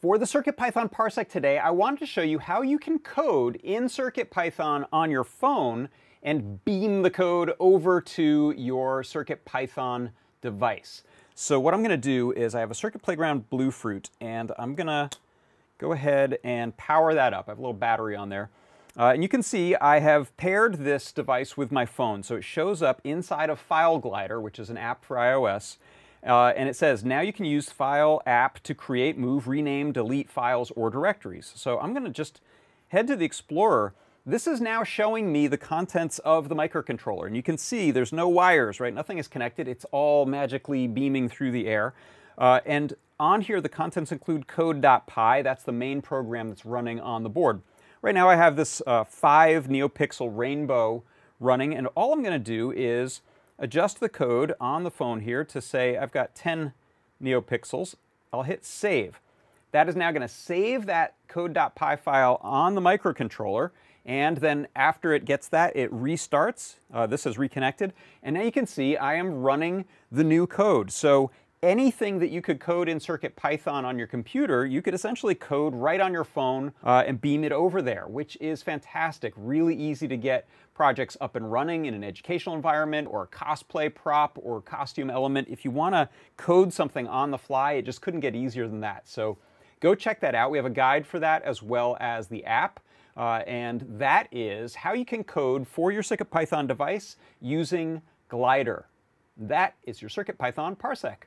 For the CircuitPython Parsec today, I wanted to show you how you can code in CircuitPython on your phone and beam the code over to your CircuitPython device. So what I'm going to do is I have a Circuit Playground Bluefruit, and I'm going to go ahead and power that up. I have a little battery on there. Uh, and you can see I have paired this device with my phone. So it shows up inside of File Glider, which is an app for iOS. Uh, and it says, now you can use File app to create, move, rename, delete files or directories. So I'm going to just head to the Explorer. This is now showing me the contents of the microcontroller. And you can see there's no wires, right? Nothing is connected. It's all magically beaming through the air. Uh, and on here, the contents include code.py. That's the main program that's running on the board. Right now I have this uh, 5 NeoPixel rainbow running, and all I'm going to do is adjust the code on the phone here to say I've got 10 NeoPixels. I'll hit save. That is now going to save that code.py file on the microcontroller, and then after it gets that, it restarts. Uh, this is reconnected, and now you can see I am running the new code. So anything that you could code in Circuit Python on your computer, you could essentially code right on your phone uh, and beam it over there, which is fantastic. Really easy to get projects up and running in an educational environment or a cosplay prop or costume element. If you want to code something on the fly, it just couldn't get easier than that. So go check that out. We have a guide for that as well as the app. Uh, and that is how you can code for your Circuit Python device using Glider. That is your Circuit Python Parsec.